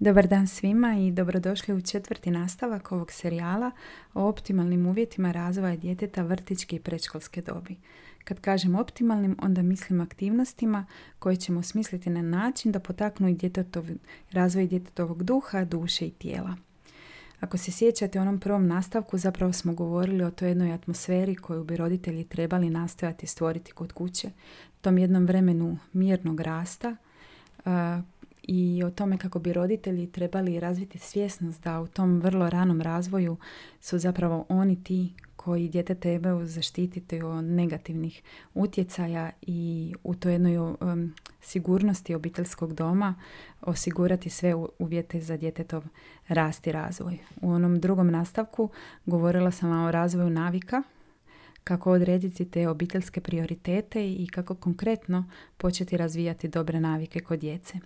Dobar dan svima i dobrodošli u četvrti nastavak ovog serijala o optimalnim uvjetima razvoja djeteta vrtičke i predškolske dobi. Kad kažem optimalnim, onda mislim aktivnostima koje ćemo smisliti na način da potaknu i djetetov, razvoj djetetovog duha, duše i tijela. Ako se sjećate u onom prvom nastavku, zapravo smo govorili o toj jednoj atmosferi koju bi roditelji trebali nastojati stvoriti kod kuće, tom jednom vremenu mirnog rasta, i o tome kako bi roditelji trebali razviti svjesnost da u tom vrlo ranom razvoju su zapravo oni ti koji dijete trebaju zaštititi od negativnih utjecaja i u toj jednoj um, sigurnosti obiteljskog doma osigurati sve uvjete za djetetov rast i razvoj. U onom drugom nastavku govorila sam vam o razvoju navika, kako odrediti te obiteljske prioritete i kako konkretno početi razvijati dobre navike kod djece.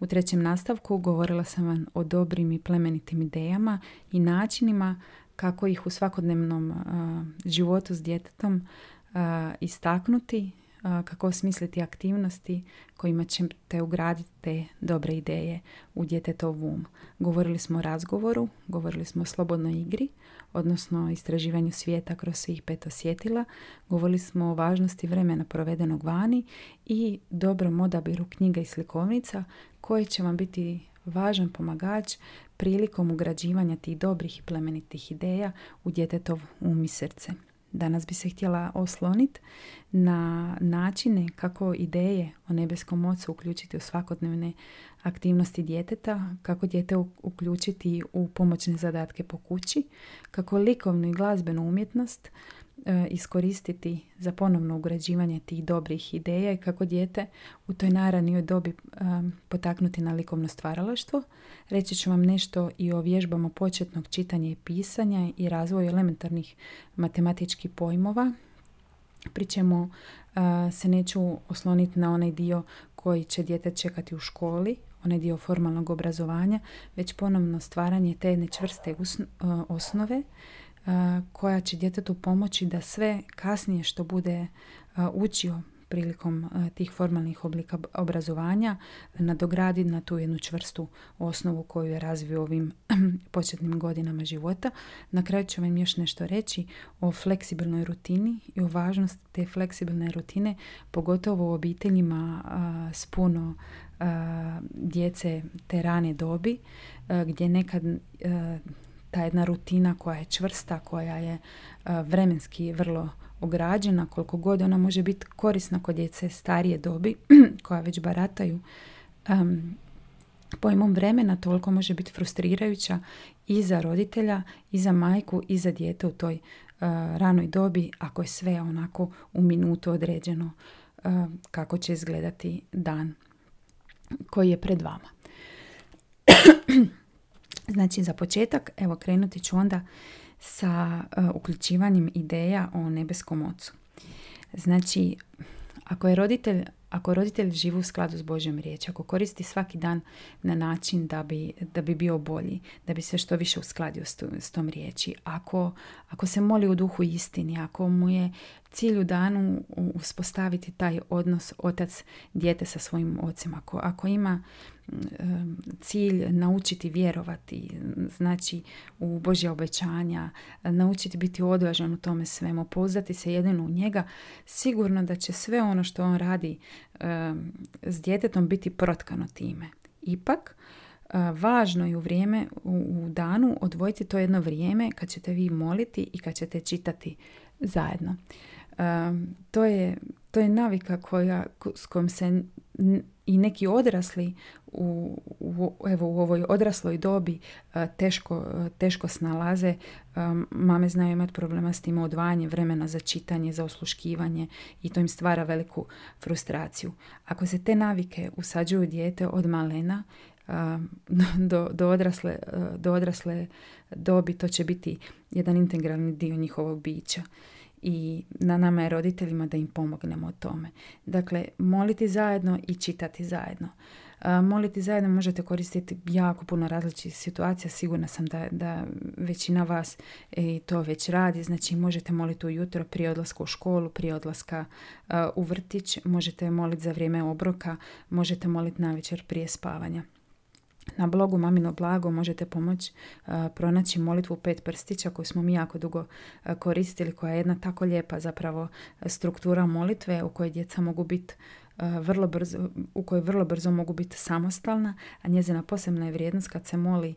U trećem nastavku govorila sam vam o dobrim i plemenitim idejama i načinima kako ih u svakodnevnom životu s djetetom istaknuti, kako osmisliti aktivnosti kojima ćete ugraditi te dobre ideje u djetetov um. Govorili smo o razgovoru, govorili smo o slobodnoj igri, odnosno istraživanju svijeta kroz svih pet osjetila. Govorili smo o važnosti vremena provedenog vani i dobrom odabiru knjiga i slikovnica koji će vam biti važan pomagač prilikom ugrađivanja tih dobrih i plemenitih ideja u djetetov um i srce. Danas bi se htjela osloniti na načine kako ideje o nebeskom ocu uključiti u svakodnevne aktivnosti djeteta, kako dijete uključiti u pomoćne zadatke po kući, kako likovnu i glazbenu umjetnost iskoristiti za ponovno ugrađivanje tih dobrih ideja i kako dijete u toj naranijoj dobi e, potaknuti na likovno stvaralaštvo. Reći ću vam nešto i o vježbama početnog čitanja i pisanja i razvoju elementarnih matematičkih pojmova, pri čemu e, se neću osloniti na onaj dio koji će dijete čekati u školi, onaj dio formalnog obrazovanja, već ponovno stvaranje te jedne čvrste osnove koja će djetetu pomoći da sve kasnije što bude učio prilikom tih formalnih oblika obrazovanja nadogradi na tu jednu čvrstu osnovu koju je razvio ovim početnim godinama života. Na kraju ću vam još nešto reći o fleksibilnoj rutini i o važnosti te fleksibilne rutine, pogotovo u obiteljima s puno djece te rane dobi, gdje nekad ta jedna rutina koja je čvrsta, koja je vremenski vrlo ograđena, koliko god ona može biti korisna kod djece starije dobi, koja već barataju um, pojmom vremena, toliko može biti frustrirajuća i za roditelja, i za majku, i za dijete u toj ranoj dobi, ako je sve onako u minutu određeno kako će izgledati dan koji je pred vama. Znači, za početak, evo, krenuti ću onda sa uh, uključivanjem ideja o nebeskom ocu. Znači, ako je roditelj ako roditelj živi u skladu s Božjom riječi, ako koristi svaki dan na način da bi, da bi bio bolji, da bi se što više uskladio s, s tom riječi, ako, ako se moli u duhu istini, ako mu je cilj u danu uspostaviti taj odnos otac dijete sa svojim ocima, ako, ako ima cilj naučiti vjerovati, znači u Božja obećanja, naučiti biti odvažan u tome svemu, pouzdati se jedino u njega, sigurno da će sve ono što on radi s djetetom biti protkano time. Ipak, važno je u vrijeme, u danu odvojiti to jedno vrijeme kad ćete vi moliti i kad ćete čitati zajedno. To je, to je navika koja, s kojom se i neki odrasli u, u, evo, u ovoj odrasloj dobi teško, teško snalaze. Mame znaju imati problema s tim odvajanje vremena za čitanje, za osluškivanje i to im stvara veliku frustraciju. Ako se te navike usađuju dijete od malena do, do, odrasle, do odrasle dobi, to će biti jedan integralni dio njihovog bića i na nama je roditeljima da im pomognemo o tome. Dakle, moliti zajedno i čitati zajedno. Moliti zajedno možete koristiti jako puno različitih situacija. Sigurna sam da, da većina vas to već radi. Znači možete moliti ujutro prije odlaska u školu, prije odlaska u vrtić. Možete moliti za vrijeme obroka. Možete moliti navečer prije spavanja. Na blogu Mamino Blago možete pomoći pronaći molitvu pet prstića koju smo mi jako dugo koristili, koja je jedna tako lijepa zapravo struktura molitve u kojoj djeca mogu biti vrlo brzo, u kojoj vrlo brzo mogu biti samostalna, a njezina posebna je vrijednost kad se moli,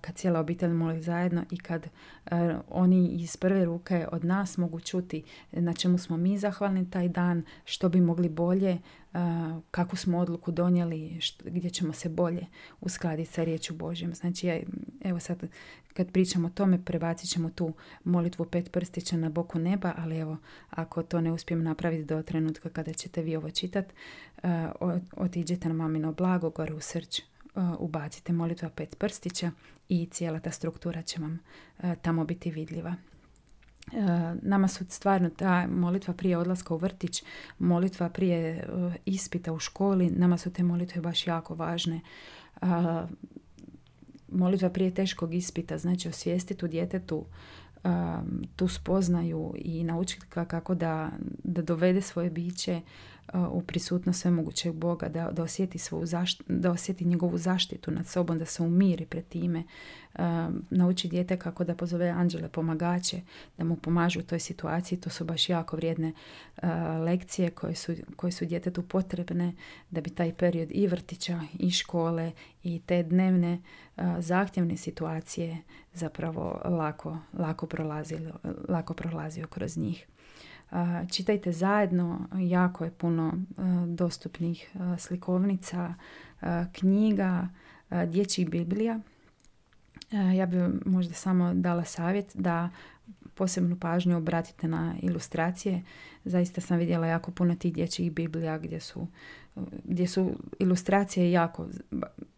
kad cijela obitelj moli zajedno i kad oni iz prve ruke od nas mogu čuti na čemu smo mi zahvalni taj dan, što bi mogli bolje, kakvu smo odluku donijeli, gdje ćemo se bolje uskladiti sa riječu Božjom. Znači, evo sad kad pričamo o tome, prebacit ćemo tu molitvu pet prstića na boku neba, ali evo, ako to ne uspijem napraviti do trenutka kada ćete vi ovo čitat, otiđete na mamino blago, gore u srč, ubacite molitva pet prstića i cijela ta struktura će vam tamo biti vidljiva. Nama su stvarno ta molitva prije odlaska u vrtić, molitva prije ispita u školi, nama su te molitve baš jako važne. Molitva prije teškog ispita, znači osvijestiti u djetetu tu spoznaju i naučiti kako da, da dovede svoje biće u prisutnost svemogućeg Boga, da, da, osjeti svoju da osjeti njegovu zaštitu nad sobom, da se umiri pred time, nauči dijete kako da pozove anđele pomagače, da mu pomažu u toj situaciji. To su baš jako vrijedne lekcije koje su, koje su djetetu potrebne da bi taj period i vrtića i škole i te dnevne zahtjevne situacije zapravo lako, lako, prolazio, lako prolazio kroz njih. Čitajte zajedno, jako je puno dostupnih slikovnica, knjiga, dječjih biblija. Ja bih možda samo dala savjet da posebnu pažnju obratite na ilustracije. Zaista sam vidjela jako puno tih dječjih biblija gdje su, gdje su ilustracije jako,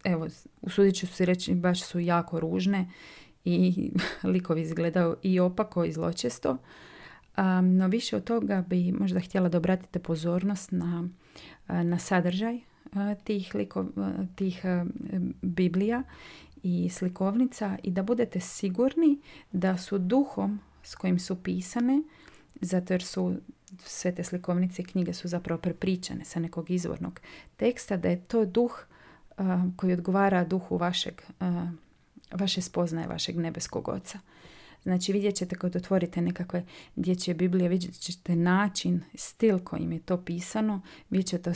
evo, usudit ću se reći, baš su jako ružne i likovi izgledaju i opako i zločesto. Um, no više od toga bi možda htjela da obratite pozornost na, na sadržaj tih, liko, tih biblija i slikovnica i da budete sigurni da su duhom s kojim su pisane, zato jer su sve te slikovnice i knjige su zapravo prepričane sa nekog izvornog teksta, da je to duh koji odgovara duhu vašeg, vaše spoznaje, vašeg nebeskog oca. Znači vidjet ćete kad otvorite nekakve dječje Biblije, vidjet ćete način, stil kojim je to pisano, vi ćete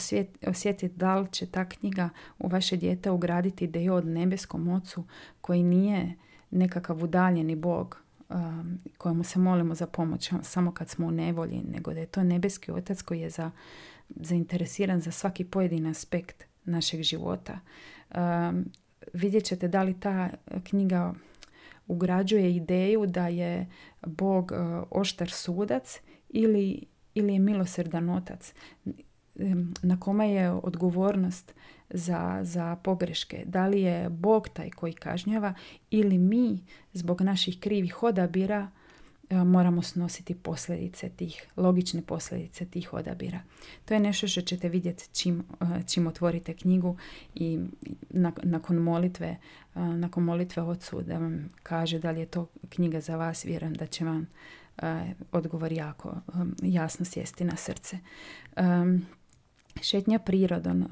osjetiti da li će ta knjiga u vaše dijete ugraditi je od nebeskom ocu koji nije nekakav udaljeni Bog um, kojemu se molimo za pomoć samo kad smo u nevolji, nego da je to nebeski otac koji je za, zainteresiran za svaki pojedini aspekt našeg života. Um, vidjet ćete da li ta knjiga ugrađuje ideju da je Bog e, oštar sudac ili, ili je milosrdan otac na kome je odgovornost za, za pogreške. Da li je Bog taj koji kažnjava ili mi zbog naših krivih odabira moramo snositi posljedice tih, logične posljedice tih odabira. To je nešto što ćete vidjeti čim, e, čim otvorite knjigu i nakon molitve, e, nakon molitve ocu da vam kaže da li je to knjiga za vas, vjerujem da će vam odgovor jako jasno sjesti na srce. Šetnja prirodom,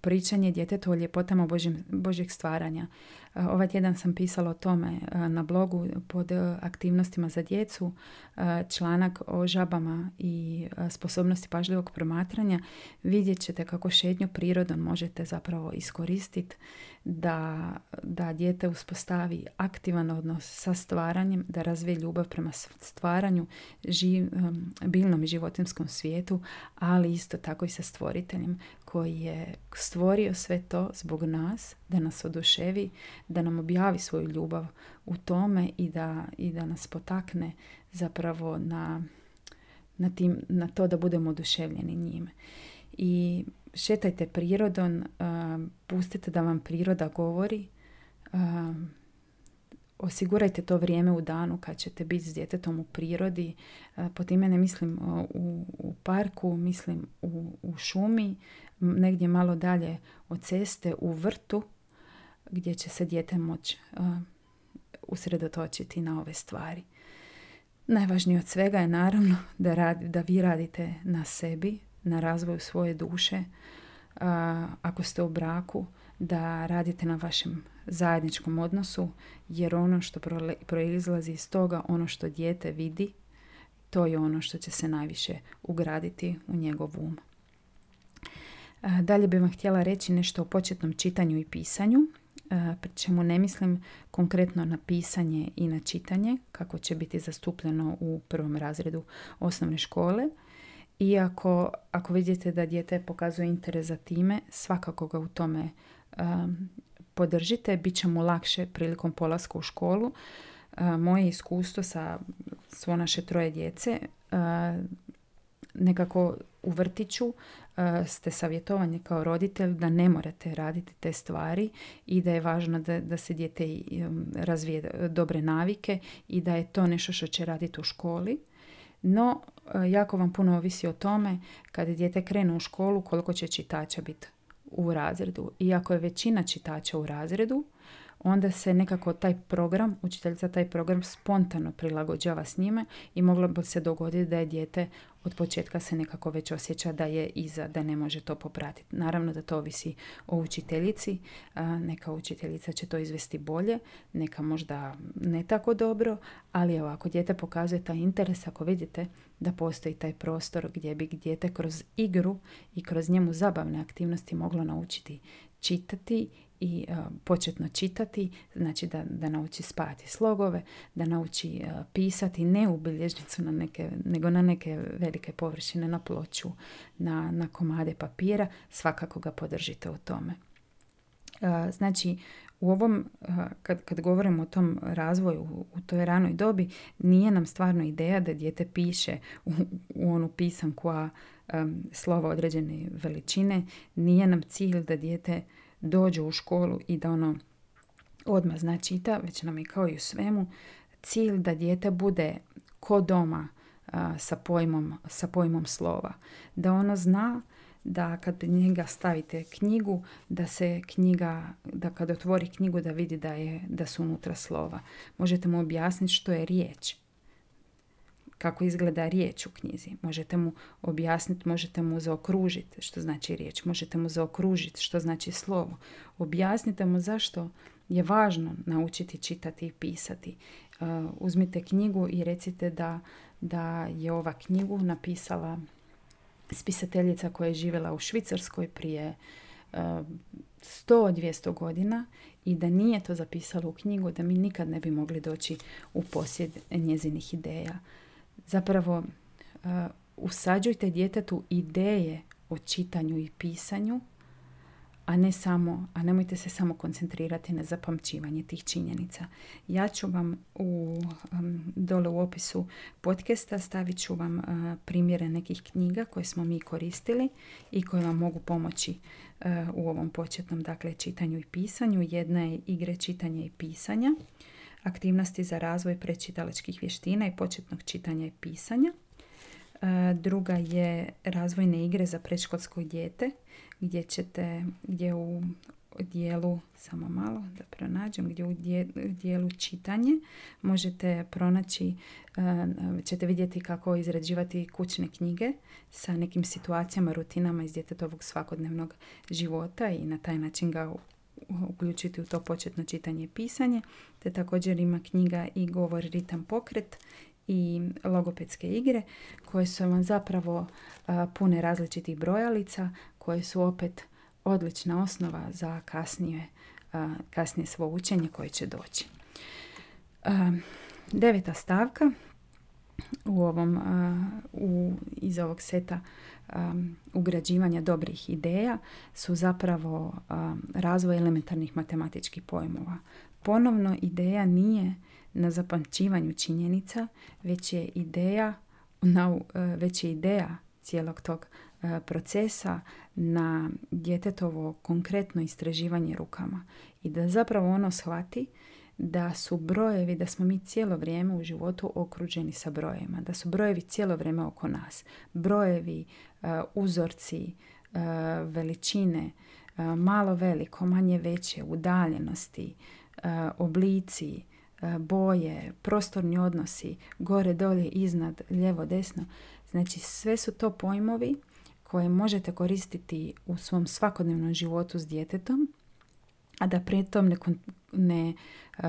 pričanje djetetu o ljepotama Božjeg stvaranja, Ovaj tjedan sam pisala o tome na blogu pod aktivnostima za djecu, članak o žabama i sposobnosti pažljivog promatranja. Vidjet ćete kako šetnju prirodom možete zapravo iskoristiti da, da dijete uspostavi aktivan odnos sa stvaranjem, da razvije ljubav prema stvaranju, živ, biljnom i životinskom svijetu, ali isto tako i sa stvoriteljem koji je stvorio sve to zbog nas, da nas oduševi, da nam objavi svoju ljubav u tome i da, i da nas potakne zapravo na, na, tim, na to da budemo oduševljeni njime. I šetajte prirodom, pustite da vam priroda govori, osigurajte to vrijeme u danu kad ćete biti s djetetom u prirodi. Po time ne mislim u, u parku, mislim u, u šumi, negdje malo dalje od ceste, u vrtu, gdje će se dijete moći usredotočiti na ove stvari. Najvažnije od svega je naravno da, radi, da vi radite na sebi, na razvoju svoje duše. ako ste u braku, da radite na vašem zajedničkom odnosu, jer ono što proizlazi iz toga, ono što dijete vidi, to je ono što će se najviše ugraditi u njegov um. Dalje bih vam htjela reći nešto o početnom čitanju i pisanju, pri čemu ne mislim konkretno na pisanje i na čitanje, kako će biti zastupljeno u prvom razredu osnovne škole. Iako ako vidite da dijete pokazuje interes za time, svakako ga u tome podržite, bit će mu lakše prilikom polaska u školu. moje iskustvo sa svo naše troje djece nekako u vrtiću ste savjetovani kao roditelj da ne morate raditi te stvari i da je važno da, da se dijete razvije dobre navike i da je to nešto što će raditi u školi. No, jako vam puno ovisi o tome kada dijete krene u školu koliko će čitača biti u razredu. Iako je većina čitača u razredu, onda se nekako taj program, učiteljica taj program spontano prilagođava s njime i moglo bi se dogoditi da je dijete od početka se nekako već osjeća da je iza, da ne može to popratiti. Naravno da to ovisi o učiteljici, neka učiteljica će to izvesti bolje, neka možda ne tako dobro, ali evo, ako dijete pokazuje taj interes, ako vidite da postoji taj prostor gdje bi dijete kroz igru i kroz njemu zabavne aktivnosti moglo naučiti čitati i uh, početno čitati, znači da, da nauči spati slogove, da nauči uh, pisati ne u bilježnicu na neke, nego na neke velike površine, na ploču, na, na komade papira, svakako ga podržite u tome. Uh, znači, u ovom, kad, kad govorimo o tom razvoju u toj ranoj dobi, nije nam stvarno ideja da dijete piše u, u onu pisanku a um, slova određene veličine. Nije nam cilj da dijete dođe u školu i da ono odmah zna čita, već nam je kao i u svemu cilj da dijete bude ko doma sa, pojmom, sa pojmom slova. Da ono zna da kad njega stavite knjigu, da se knjiga, da kad otvori knjigu da vidi da, je, da su unutra slova. Možete mu objasniti što je riječ kako izgleda riječ u knjizi. Možete mu objasniti, možete mu zaokružiti što znači riječ, možete mu zaokružiti što znači slovo. Objasnite mu zašto je važno naučiti čitati i pisati. Uh, uzmite knjigu i recite da, da je ova knjigu napisala spisateljica koja je živjela u Švicarskoj prije uh, 100-200 godina i da nije to zapisala u knjigu, da mi nikad ne bi mogli doći u posjed njezinih ideja. Zapravo, uh, usađujte djetetu ideje o čitanju i pisanju, a ne samo, a nemojte se samo koncentrirati na zapamćivanje tih činjenica. Ja ću vam u, um, dole u opisu podcasta stavit ću vam uh, primjere nekih knjiga koje smo mi koristili i koje vam mogu pomoći uh, u ovom početnom dakle, čitanju i pisanju. Jedna je igre čitanja i pisanja aktivnosti za razvoj prečitalačkih vještina i početnog čitanja i pisanja. E, druga je razvojne igre za predškolsko dijete gdje ćete, gdje u dijelu, samo malo da pronađem, gdje u dijelu čitanje možete pronaći, e, ćete vidjeti kako izrađivati kućne knjige sa nekim situacijama, rutinama iz djetetovog svakodnevnog života i na taj način ga uključiti u to početno čitanje i pisanje, te također ima knjiga i govor, ritam, pokret i logopedske igre koje su vam zapravo pune različitih brojalica koje su opet odlična osnova za kasnije, kasnije svo učenje koje će doći. deveta stavka u ovom, u, iz ovog seta um, ugrađivanja dobrih ideja su zapravo um, razvoj elementarnih matematičkih pojmova. Ponovno ideja nije na zapamćivanju činjenica, već je ideja na, već je ideja cijelog tog procesa na djetetovo konkretno istraživanje rukama i da zapravo ono shvati da su brojevi, da smo mi cijelo vrijeme u životu okruženi sa brojevima, da su brojevi cijelo vrijeme oko nas. Brojevi, e, uzorci, e, veličine, e, malo veliko, manje veće, udaljenosti, oblici, boje, prostorni odnosi, gore, dolje, iznad, lijevo, desno. Znači sve su to pojmovi koje možete koristiti u svom svakodnevnom životu s djetetom a da pritom ne, ne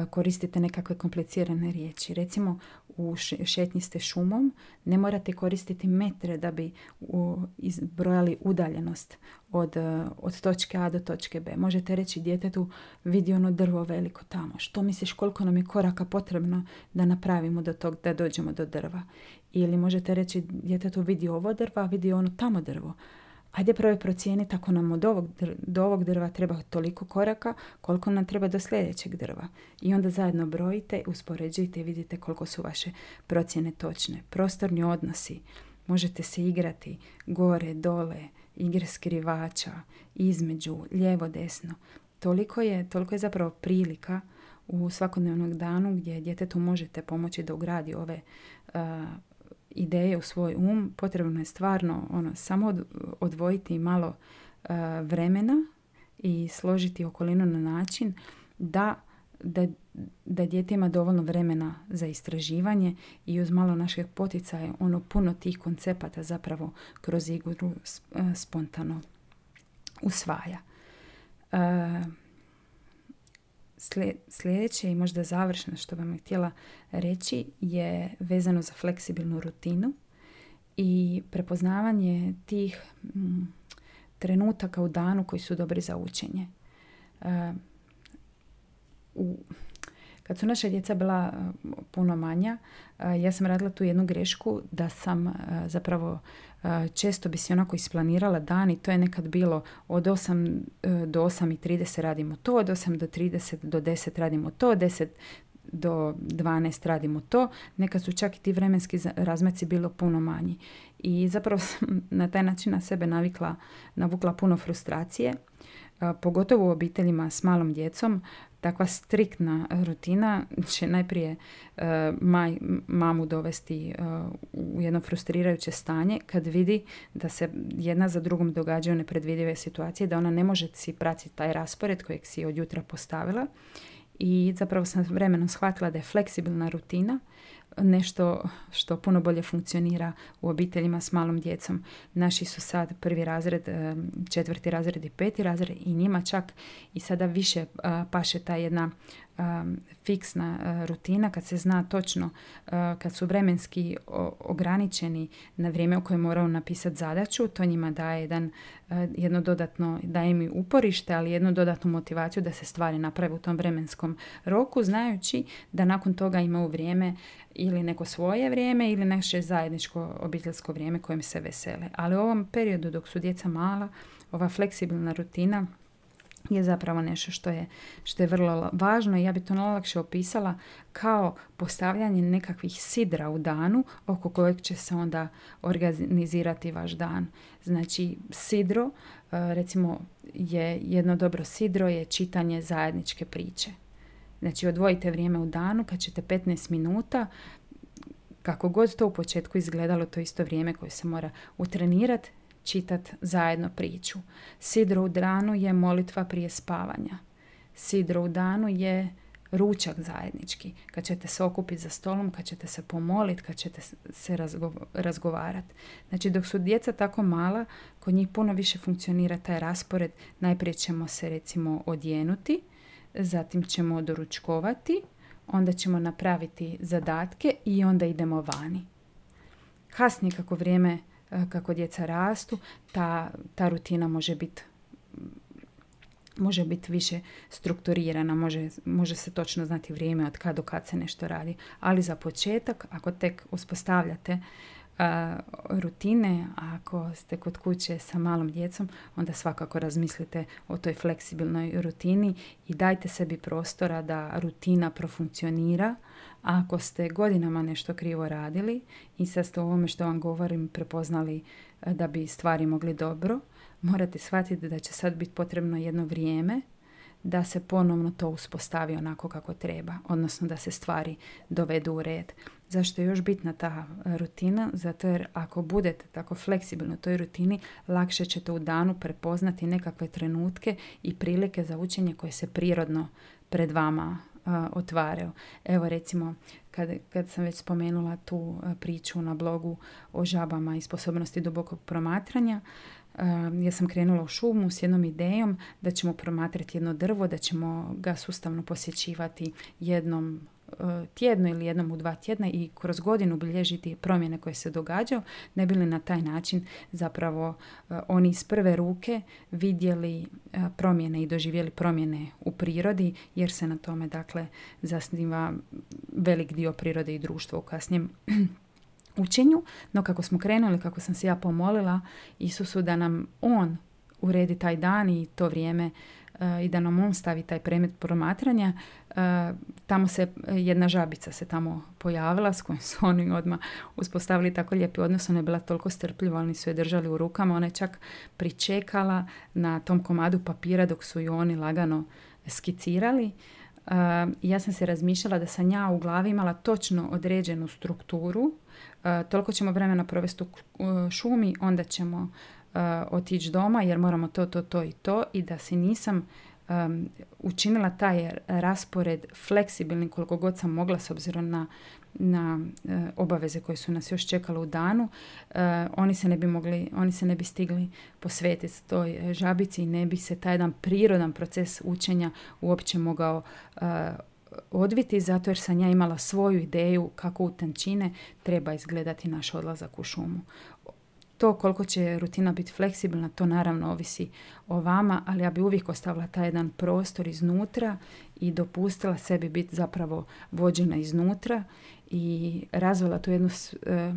koristite nekakve komplicirane riječi. Recimo u šetnji ste šumom, ne morate koristiti metre da bi izbrojali udaljenost od, od točke A do točke B. Možete reći djetetu vidi ono drvo veliko tamo. Što misliš koliko nam je koraka potrebno da napravimo do tog da dođemo do drva? Ili možete reći djetetu vidi ovo drva, vidi ono tamo drvo ajde prvo procijeniti ako nam od ovog, do ovog drva treba toliko koraka, koliko nam treba do sljedećeg drva. I onda zajedno brojite, uspoređujte i vidite koliko su vaše procjene točne. Prostorni odnosi, možete se igrati gore, dole, igre skrivača, između, lijevo, desno. Toliko je, toliko je zapravo prilika u svakodnevnom danu gdje djetetu možete pomoći da ugradi ove ideje u svoj um, potrebno je stvarno ono, samo odvojiti malo uh, vremena i složiti okolinu na način da, da, da dijete ima dovoljno vremena za istraživanje i uz malo našeg poticaja ono puno tih koncepata zapravo kroz igru uh, spontano usvaja. Uh, Sljedeće i možda završno što vam je htjela reći je vezano za fleksibilnu rutinu i prepoznavanje tih mm, trenutaka u danu koji su dobri za učenje. E, u, kad su naša djeca bila e, puno manja, e, ja sam radila tu jednu grešku da sam zapravo često bi si onako isplanirala dan i to je nekad bilo od 8 e, do 8 i 30 radimo to, od 8 do 30 do 10 radimo to, 10 do 12 radimo to. Nekad su čak i ti vremenski razmeci bilo puno manji. I zapravo sam na taj način na sebe navikla, navukla puno frustracije, pogotovo u obiteljima s malom djecom takva striktna rutina će najprije uh, maj, mamu dovesti uh, u jedno frustrirajuće stanje kad vidi da se jedna za drugom događaju nepredvidive situacije, da ona ne može si pratiti taj raspored kojeg si od jutra postavila. I zapravo sam vremenom shvatila da je fleksibilna rutina nešto što puno bolje funkcionira u obiteljima s malom djecom. Naši su sad prvi razred, četvrti razred i peti razred i njima čak i sada više paše ta jedna fiksna rutina kad se zna točno kad su vremenski ograničeni na vrijeme u kojem moraju napisati zadaću, to njima daje jedan, jedno dodatno, daje mi uporište, ali jednu dodatnu motivaciju da se stvari naprave u tom vremenskom roku, znajući da nakon toga imaju vrijeme ili neko svoje vrijeme ili naše zajedničko obiteljsko vrijeme kojim se vesele. Ali u ovom periodu dok su djeca mala, ova fleksibilna rutina je zapravo nešto što je, što je vrlo važno i ja bi to najlakše opisala kao postavljanje nekakvih sidra u danu oko kojeg će se onda organizirati vaš dan. Znači sidro, e, recimo je jedno dobro sidro je čitanje zajedničke priče. Znači odvojite vrijeme u danu kad ćete 15 minuta kako god to u početku izgledalo, to isto vrijeme koje se mora utrenirati, čitat zajedno priču. Sidro u danu je molitva prije spavanja. Sidro u danu je ručak zajednički. Kad ćete se okupiti za stolom, kad ćete se pomoliti, kad ćete se razgovarati. Znači dok su djeca tako mala, kod njih puno više funkcionira taj raspored. Najprije ćemo se recimo odjenuti, zatim ćemo doručkovati, onda ćemo napraviti zadatke i onda idemo vani. Kasnije kako vrijeme, kako djeca rastu, ta, ta rutina može biti može biti više strukturirana, može, može se točno znati vrijeme od kad do kad se nešto radi. Ali za početak, ako tek uspostavljate rutine, a ako ste kod kuće sa malom djecom, onda svakako razmislite o toj fleksibilnoj rutini i dajte sebi prostora da rutina profunkcionira. Ako ste godinama nešto krivo radili i sad ste u ovome što vam govorim prepoznali da bi stvari mogli dobro, morate shvatiti da će sad biti potrebno jedno vrijeme da se ponovno to uspostavi onako kako treba, odnosno da se stvari dovedu u red. Zašto je još bitna ta rutina? Zato jer ako budete tako fleksibilni u toj rutini, lakše ćete u danu prepoznati nekakve trenutke i prilike za učenje koje se prirodno pred vama otvaraju. Evo recimo kad, kad sam već spomenula tu priču na blogu o žabama i sposobnosti dubokog promatranja, ja sam krenula u šumu s jednom idejom da ćemo promatrati jedno drvo, da ćemo ga sustavno posjećivati jednom tjedno ili jednom u dva tjedna i kroz godinu bilježiti promjene koje se događaju, ne bili na taj način zapravo e, oni iz prve ruke vidjeli e, promjene i doživjeli promjene u prirodi, jer se na tome dakle zasniva velik dio prirode i društva u kasnijem učenju. No kako smo krenuli, kako sam se ja pomolila Isusu da nam On uredi taj dan i to vrijeme i da nam on stavi taj predmet promatranja, tamo se jedna žabica se tamo pojavila s kojom su oni odmah uspostavili tako lijepi odnos. Ona je bila toliko strpljiva, oni su je držali u rukama. Ona je čak pričekala na tom komadu papira dok su ju oni lagano skicirali. Ja sam se razmišljala da sam ja u glavi imala točno određenu strukturu. Toliko ćemo vremena provesti u šumi, onda ćemo otići doma jer moramo to, to, to i to i da se nisam um, učinila taj raspored fleksibilni koliko god sam mogla s obzirom na, na e, obaveze koje su nas još čekale u danu, e, oni se ne bi mogli, oni se ne bi stigli posvetiti toj žabici i ne bi se taj jedan prirodan proces učenja uopće mogao uh, odviti zato jer sam ja imala svoju ideju kako u tančine treba izgledati naš odlazak u šumu. To koliko će rutina biti fleksibilna, to naravno ovisi o vama, ali ja bi uvijek ostavila taj jedan prostor iznutra i dopustila sebi biti zapravo vođena iznutra i razvila tu jednu e,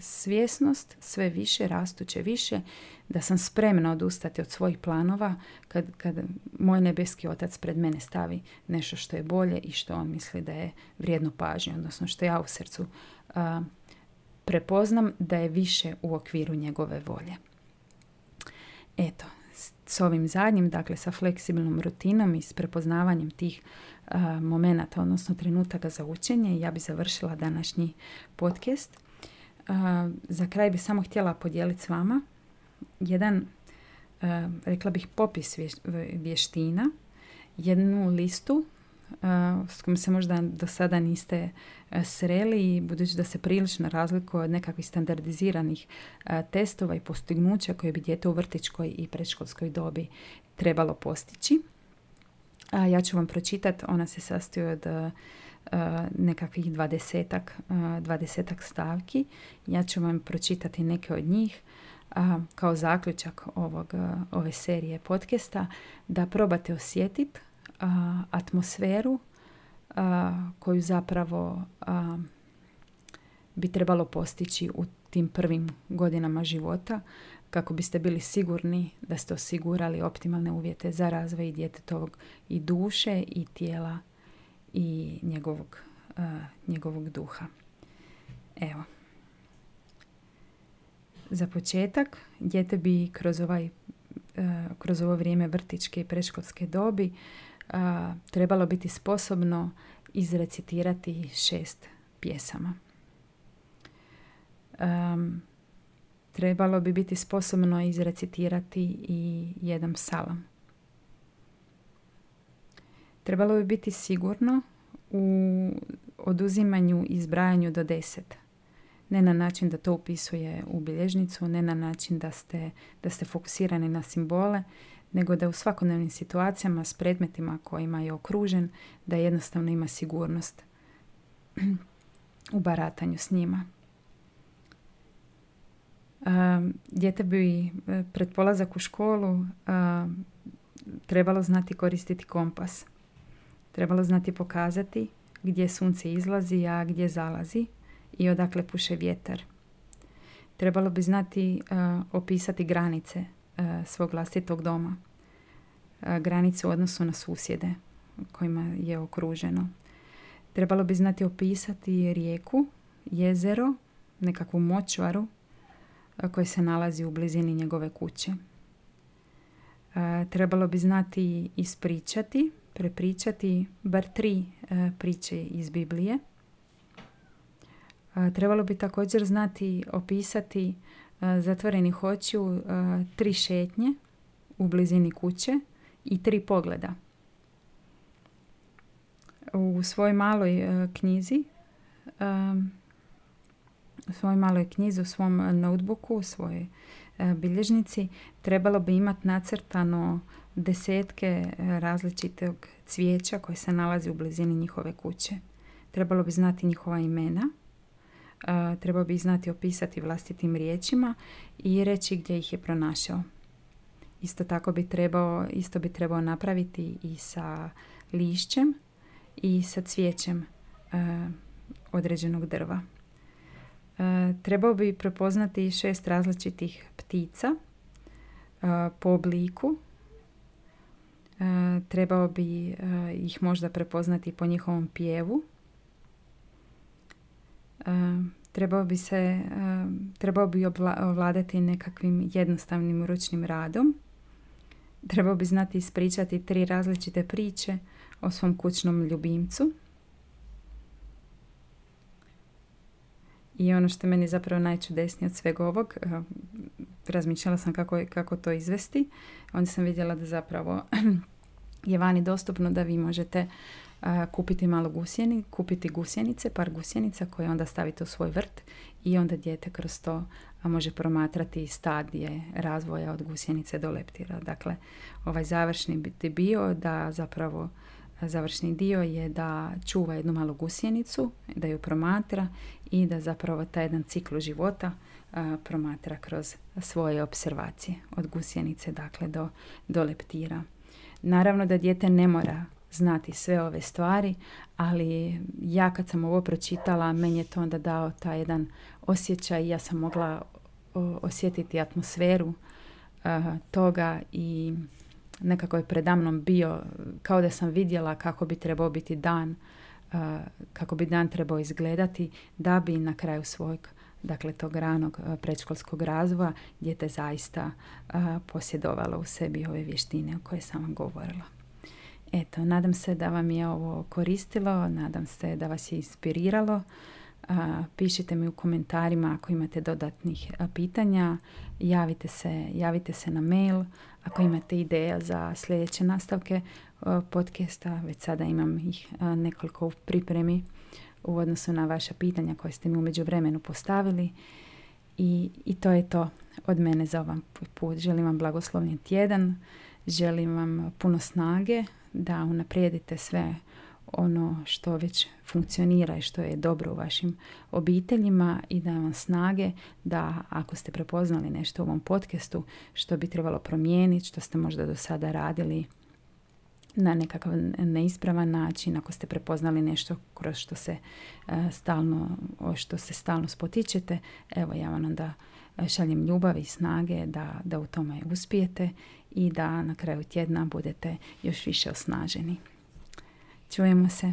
svjesnost sve više, rastuće više, da sam spremna odustati od svojih planova kad, kad moj nebeski otac pred mene stavi nešto što je bolje i što on misli da je vrijedno pažnje, odnosno što ja u srcu prepoznam da je više u okviru njegove volje. Eto, s ovim zadnjim, dakle sa fleksibilnom rutinom i s prepoznavanjem tih uh, momenata, odnosno trenutaka za učenje, ja bi završila današnji podcast. za kraj bi samo htjela podijeliti s vama jedan, rekla bih, popis vještina, jednu listu s kojim se možda do sada niste sreli i budući da se prilično razlikuje od nekakvih standardiziranih testova i postignuća koje bi dijete u vrtičkoj i predškolskoj dobi trebalo postići. Ja ću vam pročitati, ona se sastoji od nekakvih dvadesetak, dvadesetak stavki. Ja ću vam pročitati neke od njih kao zaključak ovog, ove serije podcasta da probate osjetiti atmosferu koju zapravo bi trebalo postići u tim prvim godinama života kako biste bili sigurni da ste osigurali optimalne uvjete za razvoj djetetovog i duše i tijela i njegovog, njegovog duha. Evo. Za početak, dijete bi kroz, ovaj, kroz ovo vrijeme vrtičke i preškolske dobi trebalo biti sposobno izrecitirati šest pjesama. Um, trebalo bi biti sposobno izrecitirati i jedan psalam. Trebalo bi biti sigurno u oduzimanju i izbrajanju do deset. Ne na način da to upisuje u bilježnicu, ne na način da ste, da ste fokusirani na simbole, nego da u svakodnevnim situacijama s predmetima kojima je okružen, da jednostavno ima sigurnost u baratanju s njima. Dijete bi e, pred polazak u školu trebalo znati koristiti kompas. Trebalo znati pokazati gdje sunce izlazi, a gdje zalazi i odakle puše vjetar. Trebalo bi znati opisati granice E, svog vlastitog doma. E, granice u odnosu na susjede kojima je okruženo. Trebalo bi znati opisati rijeku, jezero, nekakvu močvaru e, koji se nalazi u blizini njegove kuće. Trebalo bi znati ispričati, prepričati bar tri priče iz Biblije. Trebalo bi također znati opisati zatvorenih očiju tri šetnje u blizini kuće i tri pogleda. U svojoj maloj e, knjizi u svojoj maloj knjizi, u svom notebooku, u svojoj e, bilježnici trebalo bi imati nacrtano desetke različitog cvijeća koje se nalazi u blizini njihove kuće. Trebalo bi znati njihova imena, trebalo bi znati opisati vlastitim riječima i reći gdje ih je pronašao. Isto tako bi trebao, isto bi trebao napraviti i sa lišćem i sa cvijećem određenog drva. trebao bi prepoznati šest različitih ptica po obliku. trebao bi ih možda prepoznati po njihovom pjevu trebao bi se trebao bi ovladati nekakvim jednostavnim ručnim radom. Trebao bi znati ispričati tri različite priče o svom kućnom ljubimcu. I ono što je meni zapravo najčudesnije od svega ovog razmišljala sam kako, kako to izvesti. Onda sam vidjela da zapravo je vani dostupno da vi možete kupiti malo gusjeni, kupiti gusjenice, par gusjenica koje onda stavite u svoj vrt i onda dijete kroz to može promatrati stadije razvoja od gusjenice do leptira. Dakle, ovaj završni bi bio da zapravo završni dio je da čuva jednu malu gusjenicu, da ju promatra i da zapravo taj jedan ciklu života promatra kroz svoje observacije od gusjenice dakle do, do leptira. Naravno da dijete ne mora znati sve ove stvari, ali ja kad sam ovo pročitala, meni je to onda dao taj jedan osjećaj, ja sam mogla osjetiti atmosferu toga i nekako je predamnom bio kao da sam vidjela kako bi trebao biti dan, kako bi dan trebao izgledati da bi na kraju svojeg dakle tog ranog predškolskog razvoja dijete zaista posjedovalo u sebi ove vještine o koje sam vam govorila. Eto, nadam se da vam je ovo koristilo, nadam se da vas je inspiriralo. pišite mi u komentarima ako imate dodatnih pitanja, javite se, javite se na mail. Ako imate ideja za sljedeće nastavke podcasta, već sada imam ih nekoliko u pripremi u odnosu na vaša pitanja koje ste mi umeđu vremenu postavili. I, I to je to od mene za ovaj put. Želim vam blagoslovni tjedan, želim vam puno snage, da unaprijedite sve ono što već funkcionira i što je dobro u vašim obiteljima i da vam snage da ako ste prepoznali nešto u ovom podcastu što bi trebalo promijeniti, što ste možda do sada radili na nekakav neispravan način, ako ste prepoznali nešto kroz što se e, stalno, što se stalno spotičete, evo ja vam onda šaljem ljubav i snage da, da u tome uspijete i da na kraju tjedna budete još više osnaženi. Čujemo se.